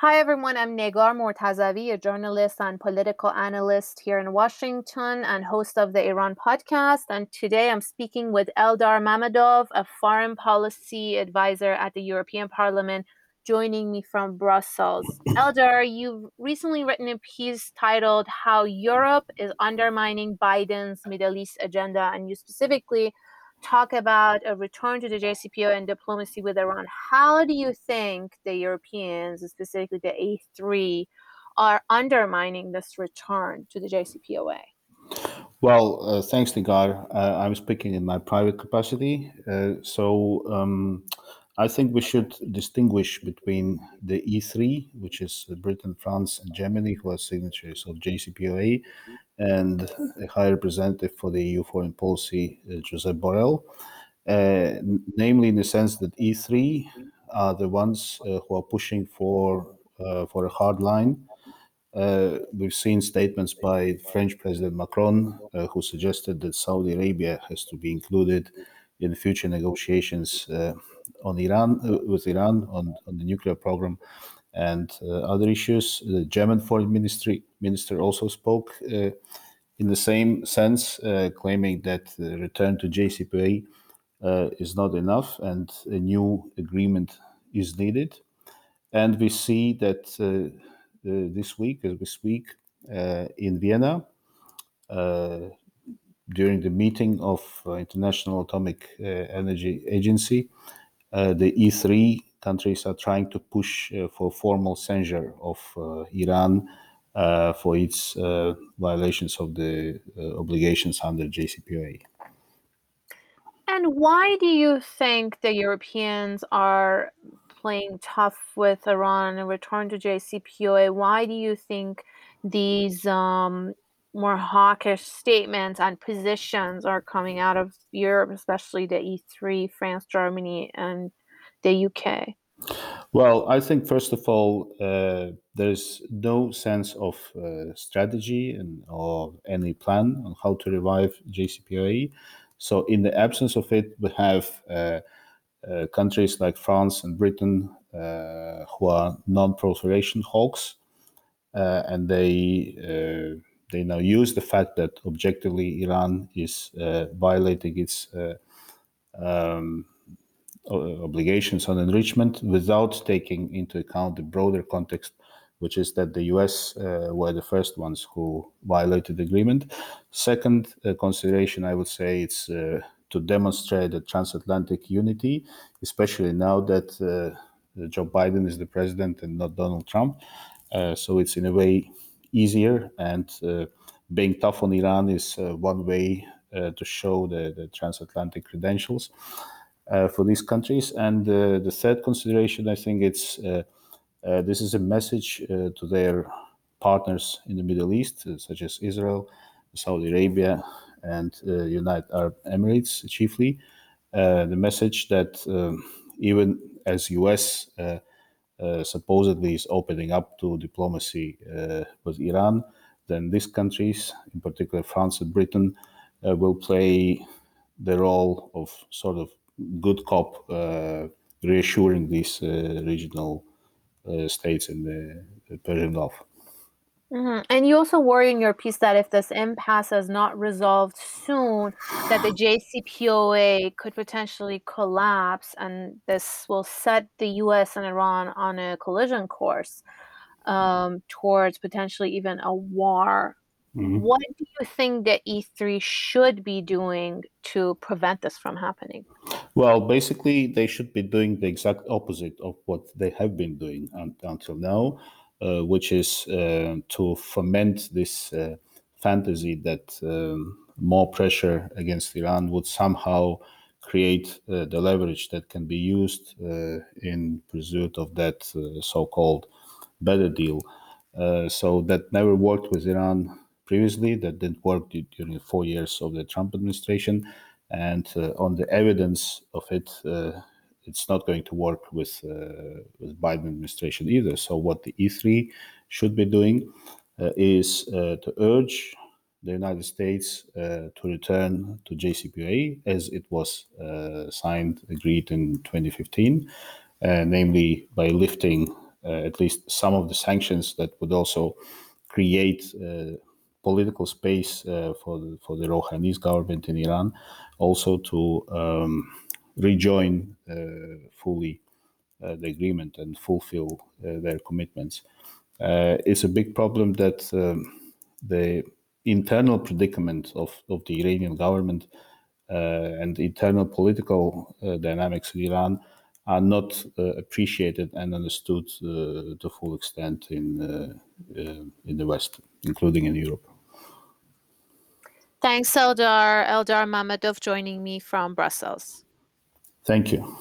Hi, everyone. I'm Negar Mortazavi, a journalist and political analyst here in Washington and host of the Iran podcast. And today I'm speaking with Eldar Mamedov, a foreign policy advisor at the European Parliament, joining me from Brussels. Eldar, you've recently written a piece titled How Europe is Undermining Biden's Middle East Agenda, and you specifically talk about a return to the JCPOA and diplomacy with Iran. How do you think the Europeans, specifically the E3, are undermining this return to the JCPOA? Well, uh, thanks, Negar. Uh, I'm speaking in my private capacity. Uh, so um, I think we should distinguish between the E3, which is Britain, France, and Germany, who are signatories of JCPOA, and High Representative for the EU foreign policy, uh, Josep Borrell, uh, namely in the sense that E3 are the ones uh, who are pushing for uh, for a hard line. Uh, we've seen statements by French President Macron, uh, who suggested that Saudi Arabia has to be included in future negotiations on Iran with Iran on, on the nuclear program and uh, other issues. The German foreign ministry minister also spoke uh, in the same sense, uh, claiming that the return to JCPOA uh, is not enough and a new agreement is needed. And we see that uh, uh, this week, as we speak, in Vienna, during the meeting of International Atomic Energy Agency, the E3 countries are trying to push uh, for formal censure of uh, Iran uh, for its violations of the obligations under JCPOA. And why do you think the Europeans are playing tough with Iran and return to JCPOA? Why do you think these um, more hawkish statements and positions are coming out of Europe, especially the E3, France, Germany, and the UK? Well, I think first of all, uh, there's no sense of uh, strategy and or any plan on how to revive JCPOA. So, in the absence of it, we have uh, uh countries like France and Britain uh, who are non-proliferation hawks, uh, and they they now use the fact that objectively Iran is violating its um, obligations on enrichment without taking into account the broader context, which is that the US uh, were the first ones who violated the agreement. Second uh, consideration, I would say, it's uh, to demonstrate the transatlantic unity, especially now that uh, Joe Biden is the president and not Donald Trump. Uh, so it's in a way easier, and uh, being tough on Iran is one way to show the, the transatlantic credentials uh, for these countries. And uh, the third consideration, I think, it's uh, uh this is a message uh, to their partners in the Middle East, uh, such as Israel, Saudi Arabia, and United Arab Emirates, chiefly. the message that um, even as US supposedly is opening up to diplomacy with Iran, then these countries, in particular France and Britain, will play the role of sort of good cop uh, reassuring these uh, regional uh, states in the Persian Gulf. Mm-hmm. And you also worry in your piece that if this impasse is not resolved soon, that the JCPOA could potentially collapse, and this will set the U.S. and Iran on a collision course um, towards potentially even a war Mm-hmm. What do you think that E3 should be doing to prevent this from happening? Well, basically, they should be doing the exact opposite of what they have been doing un- until now, uh, which is uh, to foment this uh, fantasy that um, more pressure against Iran would somehow create uh, the leverage that can be used uh, in pursuit of that uh, so called better deal. so that never worked with Iran previously that didn't work during four years of the Trump administration. And uh, on the evidence of it, uh, it's not going to work with uh, with Biden administration either. So what the E3 should be doing uh, is uh, to urge the United States uh, to return to JCPOA as it was signed, agreed in 2015, namely by lifting at least some of the sanctions that would also create political space for the, for the Rouhani's government in Iran, also to um, rejoin fully the agreement and fulfill their commitments. it's a big problem that um, the internal predicament of, of the Iranian government uh, and internal political uh, dynamics of Iran are not uh, appreciated and understood to full extent in in the West, including in Europe. Thanks, Eldar. Eldar Mamedov joining me from Brussels. Thank you.